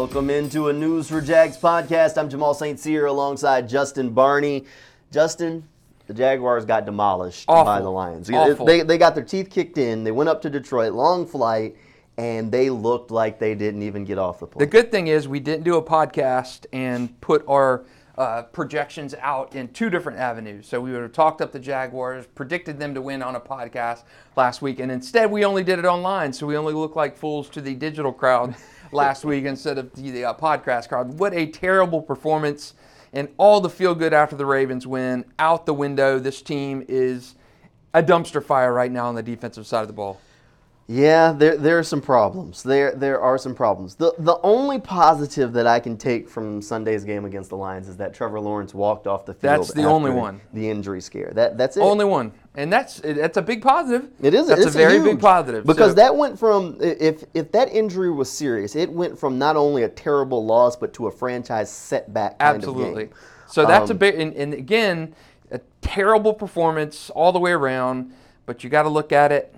Welcome into a News4Jax podcast. I'm Jamal St. Cyr alongside Justin Barney. Justin, the Jaguars got demolished Awful. by the Lions. Awful. They, they got their teeth kicked in. They went up to Detroit, long flight, and they looked like they didn't even get off the plane. The good thing is we didn't do a podcast and put our uh, projections out in two different avenues. So we would have talked up the Jaguars, predicted them to win on a podcast last week, and instead we only did it online. So we only look like fools to the digital crowd last week instead of the, uh, podcast crowd. What a terrible performance! And all the feel good after the Ravens win out the window. This team is a dumpster fire right now on the defensive side of the ball. Yeah, there there are some problems. There there are some problems. The the only positive that I can take from Sunday's game against the Lions is that Trevor Lawrence walked off the field. That's the only one. The injury scare. That that's it. Only one, and that's that's a big positive. It is. That's it's a very huge, big positive because So- that went from if if that injury was serious, it went from not only a terrible loss but to a franchise setback. Kind Absolutely. So that's a Um, big, and, and again, a terrible performance all the way around. But you got to look at it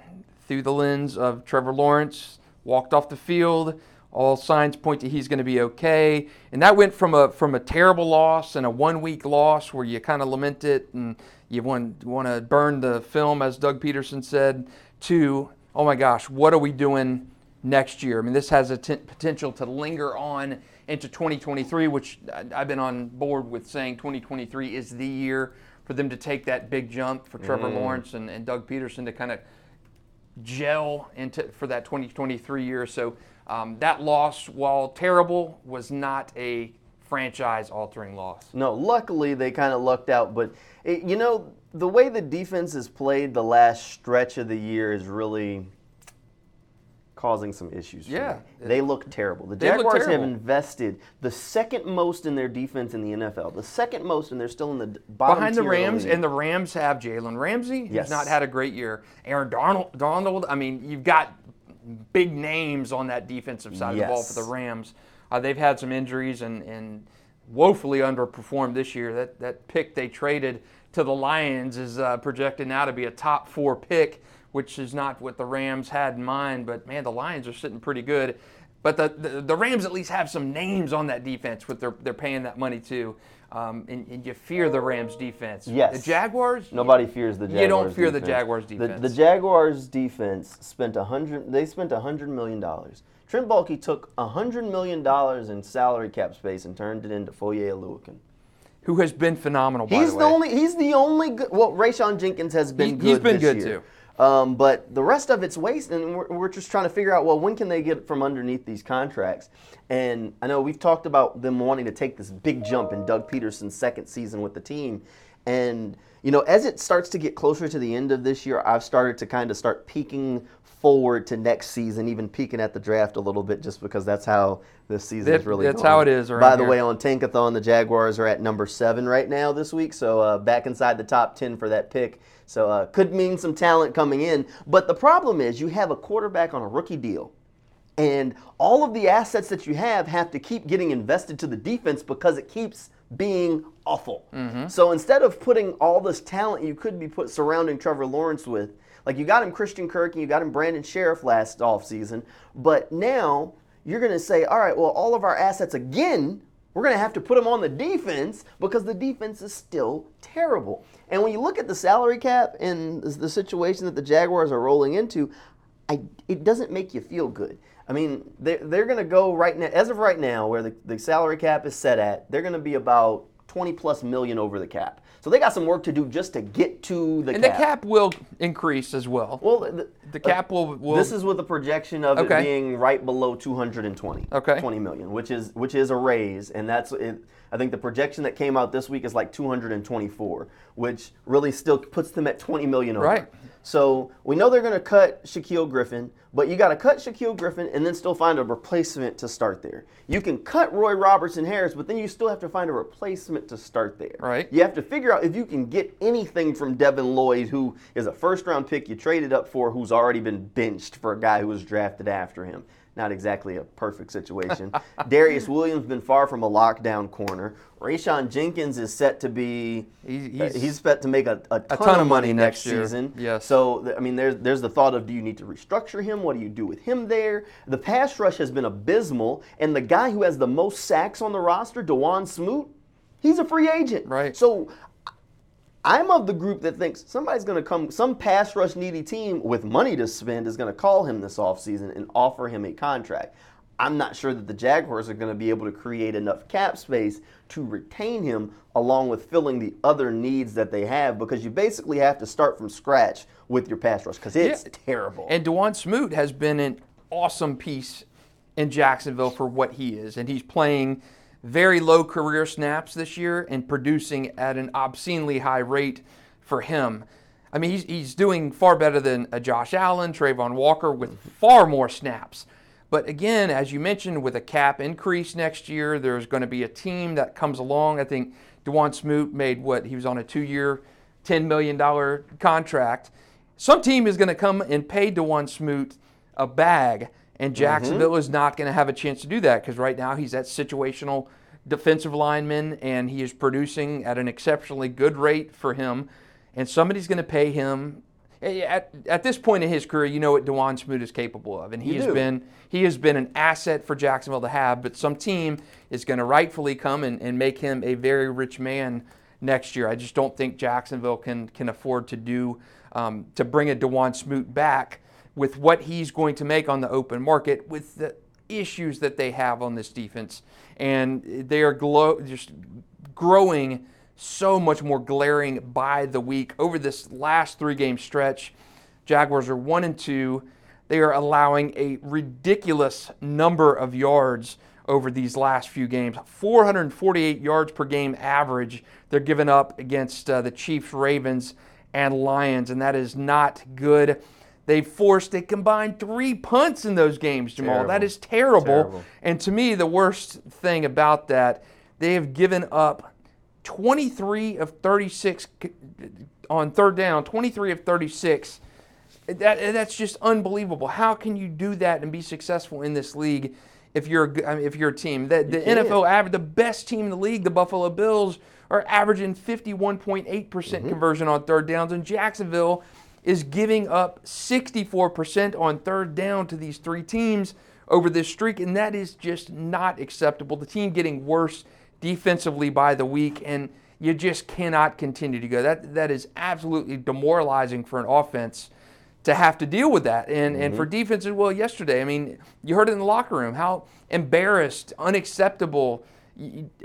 through the lens of Trevor Lawrence walked off the field. All signs point to he's going to be okay. And that went from a from a terrible loss and a one week loss where you kind of lament it and you want want to burn the film, as Doug Pederson said, to oh my gosh, what are we doing next year? I mean, this has a t- potential to linger on into 2023, which I- I've been on board with saying 2023 is the year for them to take that big jump for Trevor mm. Lawrence and, and Doug Pederson to kind of gel into for that 2023 year. So um, that loss, while terrible, was not a franchise-altering loss. No, luckily they kind of lucked out, but it, you know the way the defense has played the last stretch of the year is really causing some issues. For Yeah. me. they look terrible. The Jaguars have invested the second most in their defense in the NFL, the second most, and they're still in the bottom Behind the Rams, and the Rams have Jalen Ramsey, Yes. not had a great year. Aaron Donald, Donald. I mean, you've got big names on that defensive side of the ball for the Rams. Uh, they've had some injuries and, and woefully underperformed this year. That that pick they traded to the Lions is uh, projected now to be a top four pick, which is not what the Rams had in mind. But man, the Lions are sitting pretty good. But the, the, the Rams at least have some names on that defense, with they're, they're paying that money to. Um, and, and you fear the Rams defense. Yes. The Jaguars, Nobody fears the Jaguars. You don't fear the defense. Jaguars The- defense. The, Jaguars defense spent a hundred. They spent a hundred million dollars. Trent Baalke took a hundred million dollars in salary cap space and turned it into Foye Oluokun. who has been phenomenal, by He's the the, only. He's the only good. Well, Rayshawn Jenkins has been He- good. he's been good, year. too. Um, but the rest of it's waste, and we're, we're just trying to figure out. Well, when can they get from underneath these contracts? And I know we've talked about them wanting to take this big jump in Doug Pederson's second season with the team, and you know, as it starts to get closer to the end of this year, I've started to kind of start peeking forward to next season, even peeking at the draft a little bit, just because that's how this season That- is really. that's going. how it is By the here. way, on Tankathon, the Jaguars are at number seven right now this week, so uh, back inside the top ten for that pick. So uh, could mean some talent coming in. But the problem is you have a quarterback on a rookie deal. And all of the assets that you have have to keep getting invested to the defense because it keeps being awful. Mm-hmm. So instead of putting all this talent you could be put surrounding Trevor Lawrence with, like you got him Christian Kirk and you got him Brandon Scherff last offseason, but now you're going to say, all right, well, all of our assets again, we're going to have to put them on the defense because the defense is still terrible. And when you look at the salary cap and the situation that the Jaguars are rolling into, I, it doesn't make you feel good. I mean, they're, they're going to go right now, as of right now, where the, the salary cap is set at, they're going to be about 20 plus million over the cap. So they got some work to do just to get to the and cap. And the cap will increase as well. Well, the, the cap will, uh, will this is with a projection of Okay. it being right below 220. Okay. 20 million, which is which is a raise, and that's it. I think the projection that came out this week is like 224, which really still puts them at 20 million over. Right. So we know they're going to cut Shaquille Griffin, but you got to cut Shaquille Griffin and then still find a replacement to start there. You can cut Roy Robertson Harris, but then you still have to find a replacement to start there. Right. You have to figure out if you can get anything from Devin Lloyd, who is a first round pick you traded up for, who's already been benched for a guy who was drafted after him. Not exactly a perfect situation. Darious Williams been far from a lockdown corner. Rayshawn Jenkins is set to be He's- uh, he's- set to make a, a, ton, ton of money money next next season. Yes. So I mean, there's there's the thought of do you need to restructure him? What do you do with him there? The pass rush has been abysmal, and the guy who has the most sacks on the roster, Dawuane Smoot, he's a free agent. Right. So I'm of the group that thinks somebody's going to come, some pass rush needy team with money to spend is going to call him this offseason and offer him a contract. I'm not sure that the Jaguars are going to be able to create enough cap space to retain him along with filling the other needs that they have because you basically have to start from scratch with your pass rush because it's Yeah. terrible. And Dawuane Smoot has been an awesome piece in Jacksonville for what he is. And he's playing very low career snaps this year and producing at an obscenely high rate for him. I mean, he's, he's doing far better than a Josh Allen, Travon Walker with mm-hmm. far more snaps. But again, as you mentioned, with a cap increase next year, there's going to be a team that comes along. I think Dawuane Smoot made what? He was on a two year, $10 million contract. Some team is going to come and pay Dawuane Smoot a bag, and Jacksonville is not going to have a chance to do that because right now he's that situational defensive lineman and he is producing at an exceptionally good rate for him. And somebody's going to pay him. At, at this point in his career, you know what Dawuane Smoot is capable of, and he You has do. been he has been an asset for Jacksonville to have. But some team is going to rightfully come and, and make him a very rich man next year. I just don't think Jacksonville can can afford to do um, to bring a Dawuane Smoot back with what he's going to make on the open market with the issues that they have on this defense, and they are glow, just growing so much more glaring by the week over this last three game stretch. Jaguars are one and two. They are allowing a ridiculous number of yards over these last few games 448 yards per game average. They're giving up against uh, the Chiefs, Ravens, and Lions, and that is not good. They forced a combined three punts in those games, Jamal. That Terrible. is terrible. Terrible. And to me, the worst thing about that, they have given up 23 of 36 on third down, 23 of 36. That, that's just unbelievable. How can you do that and be successful in this league if you're I mean, if you're a team? The. NFL average, the best team in the league, the Buffalo Bills, are averaging 51.8% mm-hmm. conversion on third downs, and Jacksonville is giving up 64% on third down to these three teams over this streak, and that is just not acceptable. The team getting worse defensively by the week, and you just cannot continue to go. That that is absolutely demoralizing for an offense to have to deal with that. And and for mm-hmm. defense as well yesterday, I mean, you heard it in the locker room how embarrassed, unacceptable.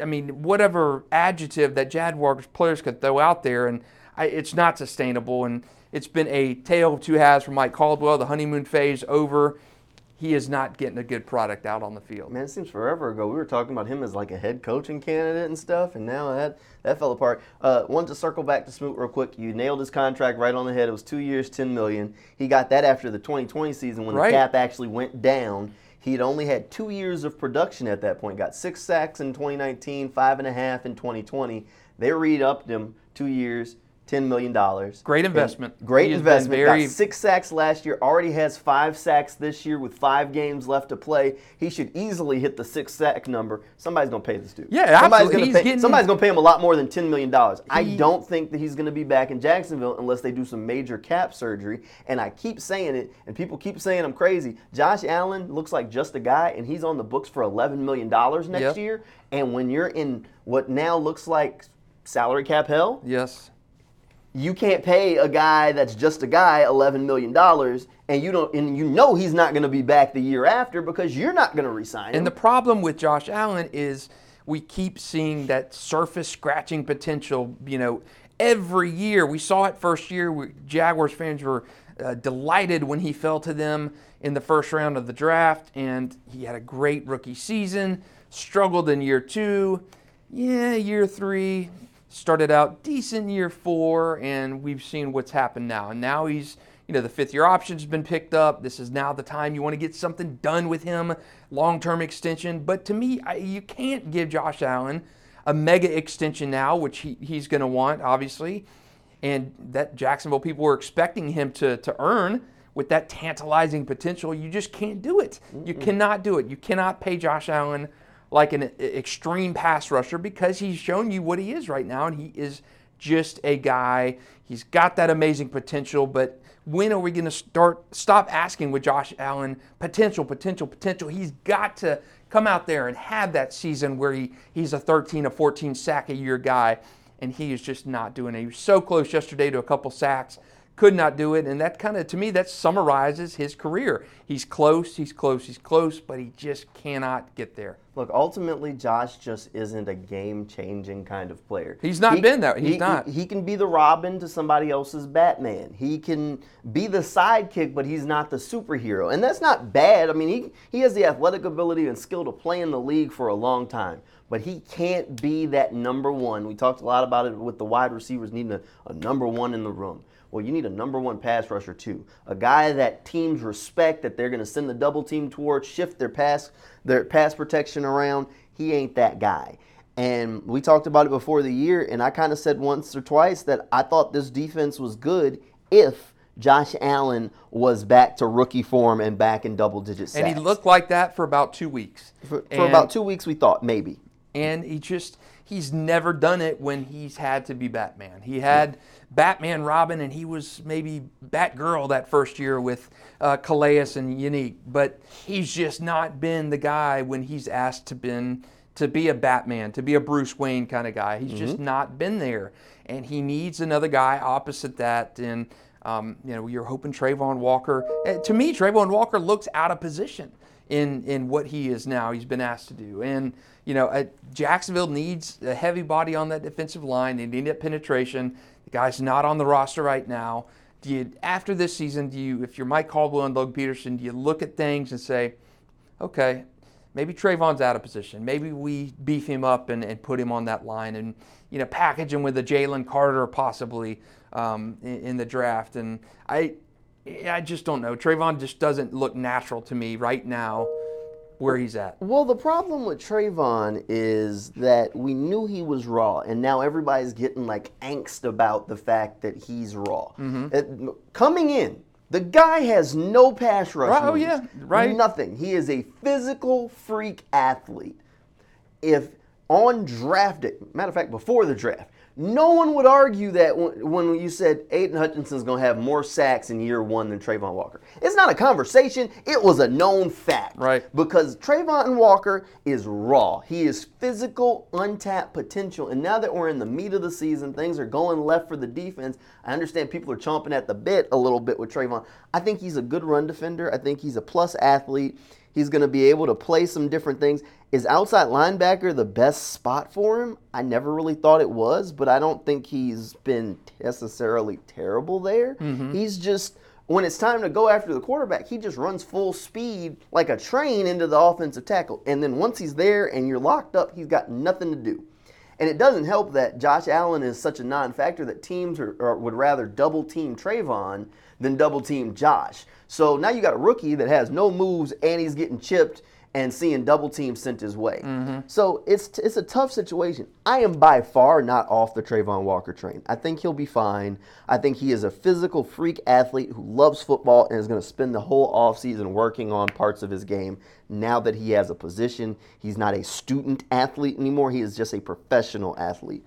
I mean, whatever adjective that Jaguars players could throw out there, and I, it's not sustainable. And it's been a tale of two halves for Mike Caldwell. The honeymoon phase over. He is not getting a good product out on the field. Man, it seems forever ago. We were talking about him as like a head coaching candidate and stuff, and now that that fell apart. Uh, wanted to circle back to Smoot real quick. You nailed his contract right on the head. It was two years, ten million. He got that after the 2020 season when Right. the cap actually went down. He had only had two years of production at that point. Got six sacks in 2019, five and a half in 2020. They re-upped him two years, ten million dollars. Great investment. Great He investment. very- Got six sacks last year. Already has five sacks this year with five games left to play. He should easily hit the six sack number. Somebody's gonna pay this dude. Yeah, somebody's absolutely. Gonna He's pay, getting- somebody's gonna pay him a lot more than ten million dollars. I don't think that he's gonna be back in Jacksonville unless they do some major cap surgery. And I keep saying it, and people keep saying I'm crazy. Josh Allen looks like just a guy, and he's on the books for eleven million dollars next Yep. year. And when you're in what now looks like salary cap hell, Yes. You can't pay a guy that's just a guy eleven million dollars, and you don't, and you know he's not going to be back the year after because you're not going to resign him. And the problem with Josh Allen is we keep seeing that surface scratching potential. You know, every year we saw it first year. We, Jaguars fans were uh, delighted when he fell to them in the first round of the draft, and he had a great rookie season. Struggled in year two, yeah, year three. Started out decent year four, and we've seen what's happened now. And now he's you know, the fifth year option's been picked up. This is now the time you want to get something done with him, long term extension. But to me, I, you can't give Josh Allen a mega extension now, which he, he's going to want, obviously, and that Jacksonville people were expecting him to, to earn with that tantalizing potential, you just can't do it. You cannot do it. You cannot pay Josh Allen like an extreme pass rusher because he's shown you what he is right now, and he is just a guy. He's got that amazing potential, but when are we going to start stop asking with Josh Allen potential, potential, potential? He's got to come out there and have that season where he, he's a 13 or 14 sack a year guy, and he is just not doing it. He was so close yesterday to a couple sacks could not do it. And that kind of, to me, that summarizes his career. He's close, he's close, he's close, but he just cannot get there. Look, ultimately, Josh just isn't a game-changing kind of player. He's not he, been that. He's he, not. He, he, can be the Robin to somebody else's Batman. He can be the sidekick, but he's not the superhero, and that's not bad. I mean, he he has the athletic ability and skill to play in the league for a long time, but he can't be that number one. We talked a lot about it with the wide receivers needing a, a number one in the room. Well, you need a number one pass rusher too. A guy that teams respect that they're going to send the double team towards, shift their pass their pass protection around. He ain't that guy. And we talked about it before the year, and I kind of said once or twice that I thought this defense was good if Josh Allen was back to rookie form and back in double digit sacks. And he looked like that for about two weeks. For, for about two weeks, we thought maybe. And he just he's never done it when he's had to be Batman. He had Batman Robin, and he was maybe Batgirl that first year with uh, Calais and Unique. but he's just not been the guy when he's asked to been to be a Batman, to be a Bruce Wayne kind of guy. He's mm-hmm. just not been there, and he needs another guy opposite that. And um, you know, you're hoping Travon Walker. Eh, to me, Travon Walker looks out of position in in what he is now. He's been asked to do, and you know, uh, Jacksonville needs a heavy body on that defensive line. They need that penetration. The guy's not on the roster right now. Do you, after this season, do you, if you're Mike Caldwell and Doug Pederson, do you look at things and say, okay, maybe Travon's out of position. Maybe we beef him up and, and put him on that line and you know package him with a Jalen Carter possibly um, in, in, the draft. And I, I just don't know. Travon just doesn't look natural to me right now where he's at. Well, the problem with Travon is that we knew he was raw, and now everybody's getting like angst about the fact that he's raw. Mm-hmm. It, coming in, the guy has no pass rush. Right, oh yeah, right. Nothing. He is a physical freak athlete. If on draft day, matter of fact, before the draft, no one would argue that when you said Aidan Hutchinson's going to have more sacks in year one than Travon Walker. It's not a conversation. It was a known fact. Right. Because Travon Walker is raw. He is physical, untapped potential. And now that we're in the meat of the season, things are going left for the defense. I understand people are chomping at the bit a little bit with Travon. I think he's a good run defender. I think he's a plus athlete. He's going to be able to play some different things. Is outside linebacker the best spot for him? I never really thought it was, but I don't think he's been necessarily terrible there. Mm-hmm. He's just when it's time to go after the quarterback, he just runs full speed like a train into the offensive tackle. And then once he's there and you're locked up, he's got nothing to do. And it doesn't help that Josh Allen is such a non factor that teams are, are, would rather double team Travon than double team Josh. So now you got a rookie that has no moves and he's getting chipped and seeing double teams sent his way. Mm-hmm. So it's it's a tough situation. I am by far not off the Travon Walker train. I think he'll be fine. I think he is a physical freak athlete who loves football and is going to spend the whole offseason working on parts of his game. Now that he has a position, he's not a student athlete anymore. He is just a professional athlete.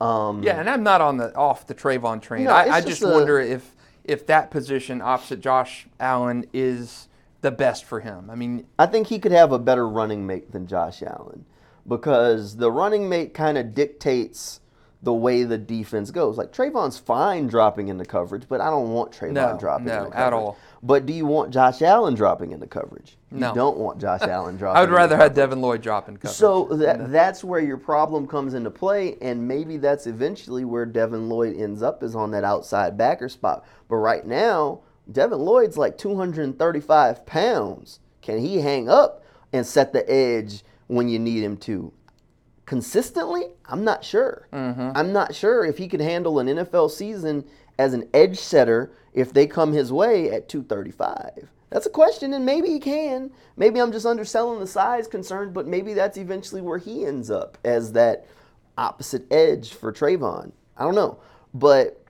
Um, yeah, and I'm not on the off the Travon train. No, I, I, just, just a, wonder if if that position opposite Josh Allen is the best for him. I mean, I think he could have a better running mate than Josh Allen because the running mate kind of dictates the way the defense goes. Like Travon's fine dropping into coverage, but I don't want Travon no, dropping no, into coverage. at all. But do you want Josh Allen dropping into coverage? No. You don't want Josh Allen dropping. I would rather have Devin Lloyd dropping coverage. So that, that's where your problem comes into play, and maybe that's eventually where Devin Lloyd ends up is on that outside backer spot. But right now, Devin Lloyd's like 235 pounds. Can he hang up and set the edge when you need him to? Consistently, I'm not sure. Mm-hmm. I'm not sure if he could handle an NFL season as an edge setter if they come his way at 235. That's a question, and maybe he can. Maybe I'm just underselling the size concern, but maybe that's eventually where he ends up as that opposite edge for Travon. I don't know. But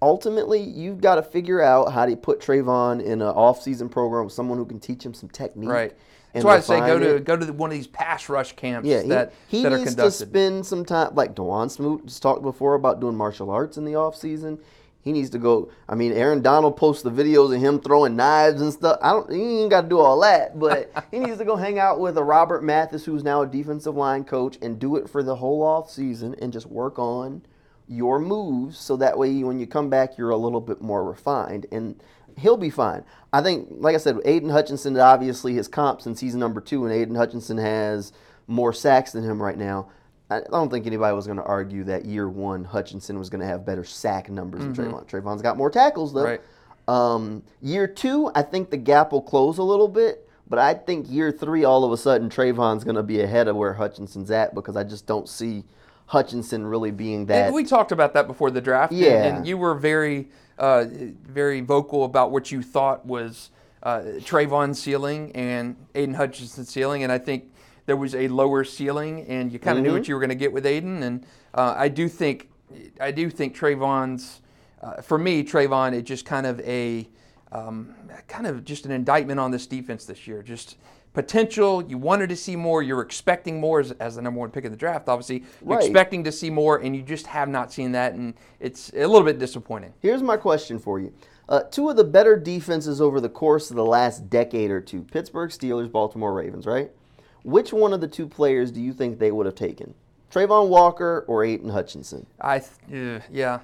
ultimately you've got to figure out how to put Travon in an off-season program with someone who can teach him some technique. Right. That's why I say go to it. go to the- one of these pass rush camps Yeah, he, that he that are needs conducted. to spend some time. Like Dawuane Smoot just talked before about doing martial arts in the off season. He needs to go. I mean, Aaron Donald posts the videos of him throwing knives and stuff. I don't. He ain't got to do all that, but he needs to go hang out with a Robert Mathis, who's now a defensive line coach, and do it for the whole off season and just work on your moves so that way when you come back you're a little bit more refined and he'll be fine. I think, like I said, Aidan Hutchinson obviously his comp since he's number two, and Aidan Hutchinson has more sacks than him right now. I don't think anybody was going to argue that year one Hutchinson was going to have better sack numbers than Travon. Travon's got more tackles though. Right. Um, year two, I think the gap will close a little bit, but I think year three, all of a sudden, Travon's going to be ahead of where Hutchinson's at because I just don't see Hutchinson really being that. And we talked about that before the draft. and- Yeah. And, you were very, uh, very vocal about what you thought was uh, Travon's ceiling and Aidan Hutchinson's ceiling. And I think there was a lower ceiling, and you kind of knew Mm-hmm. what you were going to get with Aidan. And uh, I do think, I do think Travon's, uh, for me, Travon, it's just kind of a, um, kind of just an indictment on this defense this year. Just potential. You wanted to see more. You're expecting more as, as the number one pick in the draft. Obviously, you're Right. expecting to see more, and you just have not seen that, and it's a little bit disappointing. Here's my question for you. Uh, two of the better defenses over the course of the last decade or two Pittsburgh Steelers, Baltimore Ravens, right? Which one of the two players do you think they would have taken? Travon Walker or Aidan Hutchinson? I, th- uh, yeah,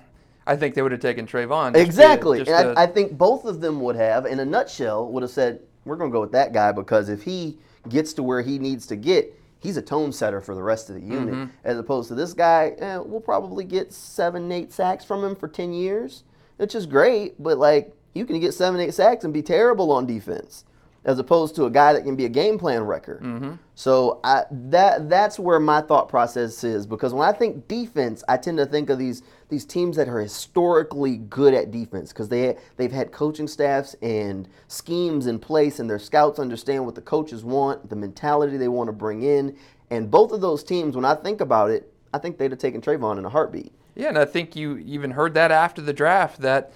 I think they would have taken Travon. to- Exactly. and to- I, I think both of them would have, in a nutshell, would have said, we're going to go with that guy because if he gets to where he needs to get, he's a tone setter for the rest of the unit. Mm-hmm. As opposed to this guy, eh, we'll probably get seven, eight sacks from him for 10 years, which is great, but like, you can get seven, eight sacks and be terrible on defense. As opposed to a guy that can be a game plan wrecker. Mm-hmm. So I, that that's where my thought process is because when I think defense, I tend to think of these these teams that are historically good at defense because they they've had coaching staffs and schemes in place and their scouts understand what the coaches want, the mentality they want to bring in, and both of those teams, when I think about it, I think they'd have taken Travon in a heartbeat. Yeah, and I think you even heard that after the draft that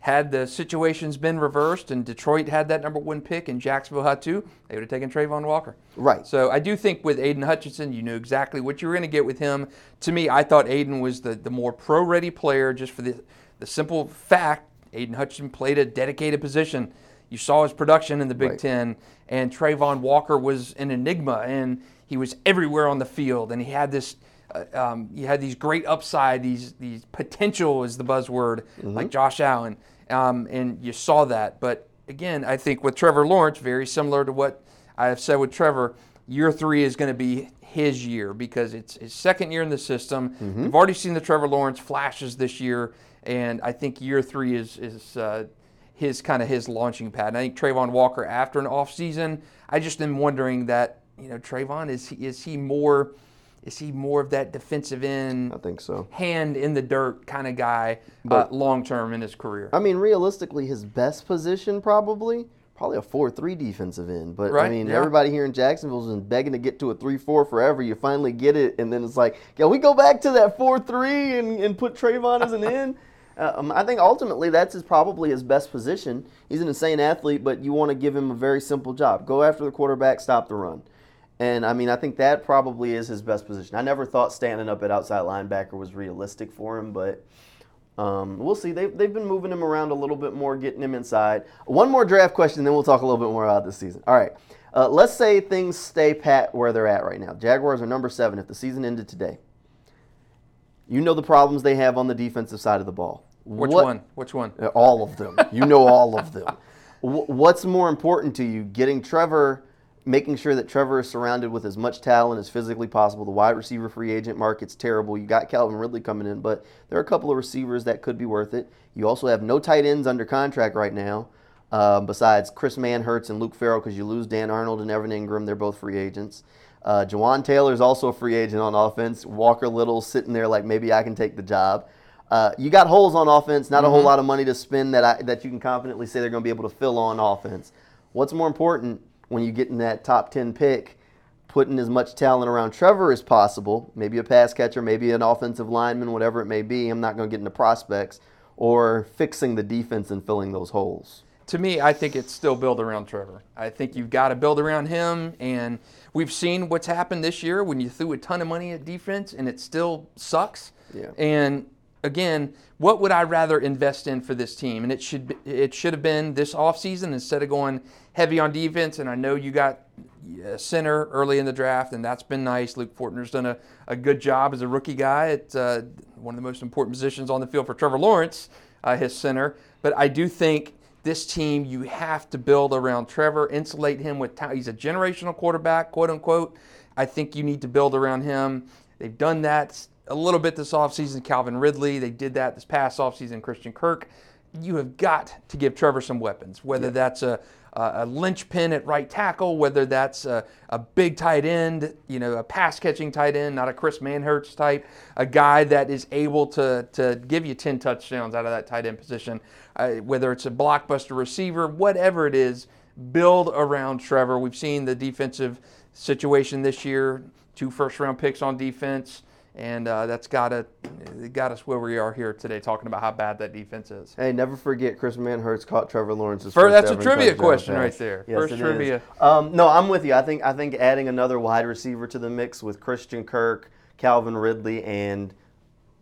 had the situations been reversed and Detroit had that number one pick and Jacksonville had two, they would have taken Travon Walker. Right. So I do think with Aidan Hutchinson, you knew exactly what you were going to get with him. To me, I thought Aidan was the, the more pro ready player just for the, the simple fact Aidan Hutchinson played a dedicated position. You saw his production in the Big Right. Ten, and Travon Walker was an enigma, and he was everywhere on the field, and he had this. Uh, um, he had these great upside, these these potential is the buzzword, like Josh Allen, um, and you saw that. But again, I think with Trevor Lawrence, very similar to what I have said with Trevor, year three is going to be his year because it's his second year in the system. We've already seen the Trevor Lawrence flashes this year, and I think year three is is uh, his kind of his launching pad. And I think Travon Walker after an off season, I just am wondering that you know Travon is he, is he more is he more of that defensive end I think so. hand in the dirt kind of guy uh, long term in his career. I mean, realistically, his best position probably probably a four-three defensive end. But I mean, yeah. everybody here in Jacksonville's been begging to get to a three-four forever. You finally get it, and then it's like, can we go back to that four-three and, and put Travon as an end? Uh, Um, I think ultimately that's his, probably his best position. He's an insane athlete, but you want to give him a very simple job: go after the quarterback, stop the run. And I mean, I think that probably is his best position. I never thought standing up at outside linebacker was realistic for him, but um, we'll see. They've, they've been moving him around a little bit more, getting him inside. One more draft question, then we'll talk a little bit more about this season. All right. Uh, let's say things stay pat where they're at right now. Jaguars are number seven if the season ended today. You know the problems they have on the defensive side of the ball. Which What- one? Which one? All of them. You know all of them. What's more important to you? Getting Trevor, making sure that Trevor is surrounded with as much talent as physically possible. The wide receiver free agent market's terrible. You got Calvin Ridley coming in, but there are a couple of receivers that could be worth it. You also have no tight ends under contract right now, um, besides Chris Manhertz and Luke Farrell, because you lose Dan Arnold and Evan Engram. They're both free agents. Uh, Jawaan Taylor is also a free agent on offense. Walker Little sitting there like maybe I can take the job. Uh, you got holes on offense, not a whole lot of money to spend that I, that you can confidently say they're going to be able to fill on offense. What's more important when you get in that top 10 pick, putting as much talent around Trevor as possible, maybe a pass catcher, maybe an offensive lineman, whatever it may be. I'm not going to get into prospects. or fixing the defense and filling those holes? To me, I think it's still build around Trevor. I think you've got to build around him, and we've seen what's happened this year when you threw a ton of money at defense and it still sucks. Yeah. And again, what would I rather invest in for this team? And it should it should have been this offseason instead of going heavy on defense. And I know you got a center early in the draft, and that's been nice. Luke Fortner's done a, a good job as a rookie guy at uh, one of the most important positions on the field for Trevor Lawrence, uh, his center. But I do think this team, you have to build around Trevor, insulate him with talent. He's a generational quarterback, quote unquote. I think you need to build around him. They've done that a little bit this offseason, Calvin Ridley. They did that this past offseason, Christian Kirk. You have got to give Trevor some weapons, whether yeah. that's a, a linchpin at right tackle, whether that's a, a, big tight end, you know, a pass catching tight end, not a Chris Manhertz type, a guy that is able to, to give you 10 touchdowns out of that tight end position, uh, whether it's a blockbuster receiver, whatever it is, build around Trevor. We've seen the defensive situation this year, two first round picks on defense and uh, that's got it got us where we are here today, talking about how bad that defense is. Hey, never forget Chris Manhertz caught Trevor Lawrence's first. That's a trivia question pass. right there. Yes, first trivia. Um, no, I'm with you. I think I think adding another wide receiver to the mix with Christian Kirk, Calvin Ridley, and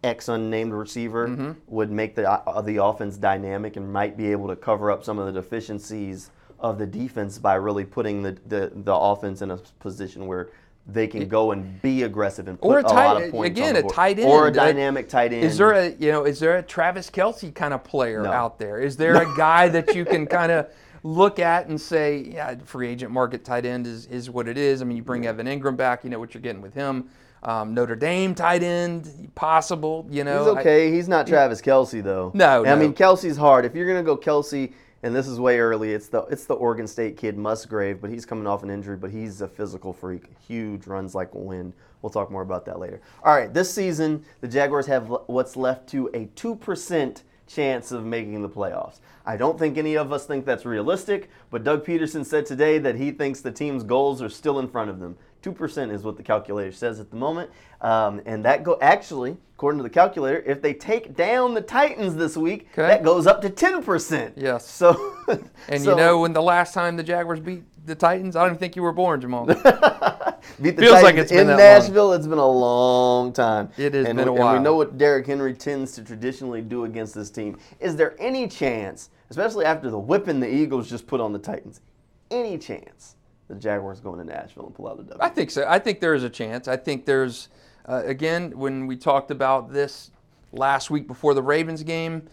X unnamed receiver mm-hmm. would make the uh, the offense dynamic and might be able to cover up some of the deficiencies of the defense by really putting the, the, the offense in a position where they can go and be aggressive and put or a, tight, a lot of points again a tight end or a dynamic tight end. Is there a you know is there a Travis Kelce kind of player no. out there? Is there a guy that you can kind of look at and say, yeah, free agent market tight end is is what it is. I mean, you bring Evan Engram back, you know what you're getting with him. Um, Notre Dame tight end, possible. You know, he's okay. I, he's not Travis Kelce though. No, no, I mean Kelce's hard. If you're gonna go Kelce and this is way early. It's the it's the Oregon State kid Musgrave, but he's coming off an injury, but he's a physical freak. Huge runs like wind. We'll talk more about that later. All right, this season the Jaguars have what's left to a two percent chance of making the playoffs. I don't think any of us think that's realistic, but Doug Pederson said today that he thinks the team's goals are still in front of them. 2% is what the calculator says at the moment. Um, and that go actually, according to the calculator, if they take down the Titans this week, okay. that goes up to 10%. Yes. So And so, you know when the last time the Jaguars beat the Titans, I don't even think you were born, Jamal. beat the Feels Titans like it's in Nashville, long. it's been a long time. It has and, been a while. And we know what Derrick Henry tends to traditionally do against this team. Is there any chance, especially after the whipping the Eagles just put on the Titans, any chance the Jaguars going to Nashville and pull out the W? I think so. I think there is a chance. I think there's, uh, again, when we talked about this last week before the Ravens game,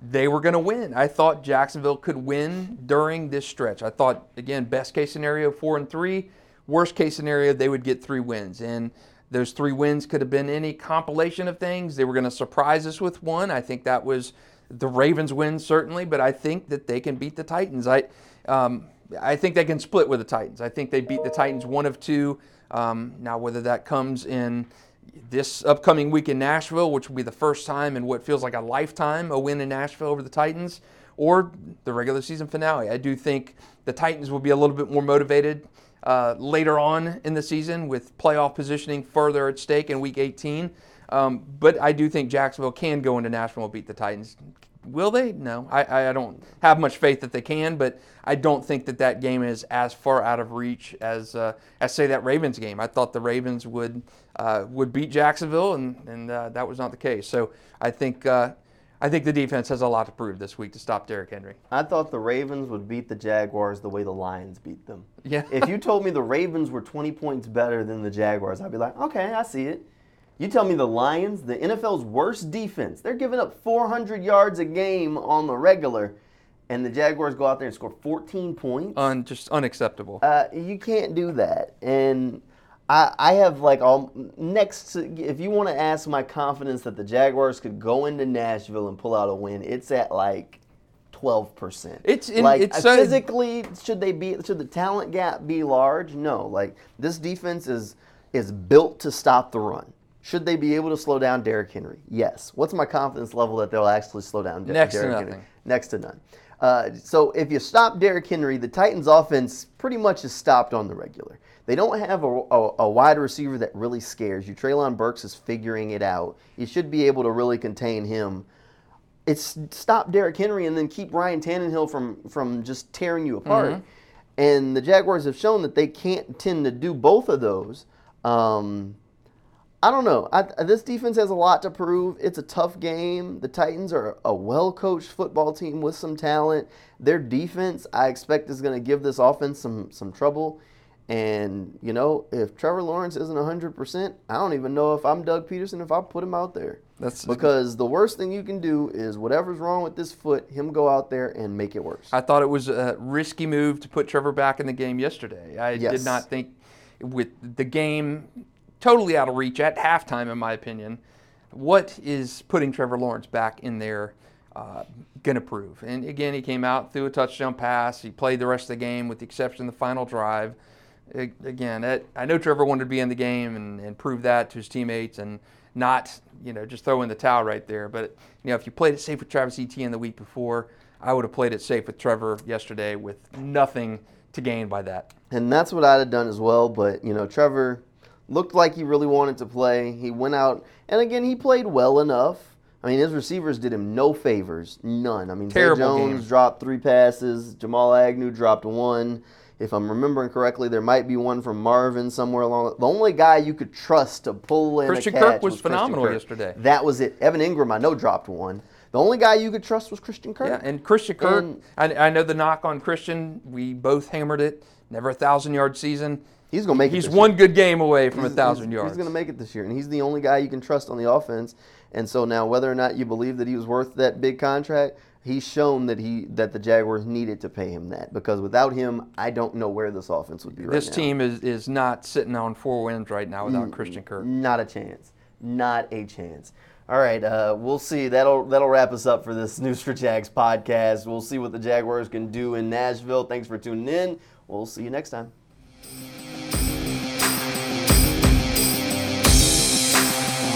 they were going to win. I thought Jacksonville could win during this stretch. I thought, again, best case scenario, four and three. Worst case scenario, they would get three wins. And those three wins could have been any compilation of things. They were going to surprise us with one. I think that was the Ravens win, certainly, but I think that they can beat the Titans. I, um, I think they can split with the Titans. I think they beat the Titans one of two. Um, now, whether that comes in this upcoming week in Nashville, which will be the first time in what feels like a lifetime, a win in Nashville over the Titans, or the regular season finale. I do think the Titans will be a little bit more motivated uh, later on in the season with playoff positioning further at stake in week 18. Um, but I do think Jacksonville can go into Nashville and beat the Titans. Will they? No, I, I don't have much faith that they can, but I don't think that that game is as far out of reach as uh, as say that Ravens game. I thought the Ravens would uh, would beat Jacksonville, and and uh, that was not the case. So I think uh, I think the defense has a lot to prove this week to stop Derrick Henry. I thought the Ravens would beat the Jaguars the way the Lions beat them. Yeah. if you told me the Ravens were 20 points better than the Jaguars, I'd be like, okay, I see it. You tell me the Lions, the NFL's worst defense, they're giving up 400 yards a game on the regular, and the Jaguars go out there and score 14 points. Un, just unacceptable. Uh, you can't do that. And I, I have like all next. To, if you want to ask my confidence that the Jaguars could go into Nashville and pull out a win, it's at like twelve percent. It's in, like it's physically. should they be? Should the talent gap be large? No. Like this defense is is built to stop the run. Should they be able to slow down Derrick Henry? Yes. What's my confidence level that they'll actually slow down Der- Next Derrick to Henry? Next to none. Uh, so if you stop Derrick Henry, the Titans' offense pretty much is stopped on the regular. They don't have a, a, a, wide receiver that really scares you. Treylon Burks is figuring it out. You should be able to really contain him it's stop Derrick Henry and then keep Ryan Tannehill from from just tearing you apart. Mm-hmm. And the Jaguars have shown that they can't tend to do both of those. Um, I don't know. I, this defense has a lot to prove. It's a tough game. The Titans are a well coached football team with some talent. Their defense, I expect, is going to give this offense some some trouble. And you know, if Trevor Lawrence isn't 100%, I don't even know if I'm Doug Pederson if I put him out there. That's Because the worst thing you can do is whatever's wrong with this foot, him go out there and make it worse. I thought it was a risky move to put Trevor back in the game yesterday. I Yes. did not think, with the game totally out of reach at halftime, in my opinion, what is putting Trevor Lawrence back in there uh, going to prove? And again, he came out, threw a touchdown pass. He played the rest of the game with the exception of the final drive. Again, it, I know Trevor wanted to be in the game and, and prove that to his teammates and not, you know, just throw in the towel right there. But, you know, if you played it safe with Travis Etienne the week before, I would have played it safe with Trevor yesterday with nothing to gain by that. And that's what I'd have done as well. But, you know, Trevor looked like he really wanted to play. He went out, and again, he played well enough. I mean, his receivers did him no favors, none. I mean, Zay Jones game. dropped three passes, Jamal Agnew dropped one. If I'm remembering correctly, there might be one from Marvin somewhere along. The only guy you could trust to pull in Christian a catch Kirk was Christian phenomenal Kirk. yesterday. That was it. Evan Engram, I know, dropped one. The only guy you could trust was Christian Kirk. Yeah, and Christian Kirk, And- I, I know the knock on Christian. We both hammered it. Never a thousand yard season. He's gonna make it. He's one good game away from a thousand he's, yards. He's going to make it this year, and he's the only guy you can trust on the offense. And so now, whether or not you believe that he was worth that big contract, he's shown that he that the Jaguars needed to pay him that because without him, I don't know where this offense would be right this now. team is, is not sitting on four wins right now without Christian Kirk. Not a chance. Not a chance. All right, uh, we'll see. That'll that'll wrap us up for this News4Jax podcast. We'll see what the Jaguars can do in Nashville. Thanks for tuning in. We'll see you next time.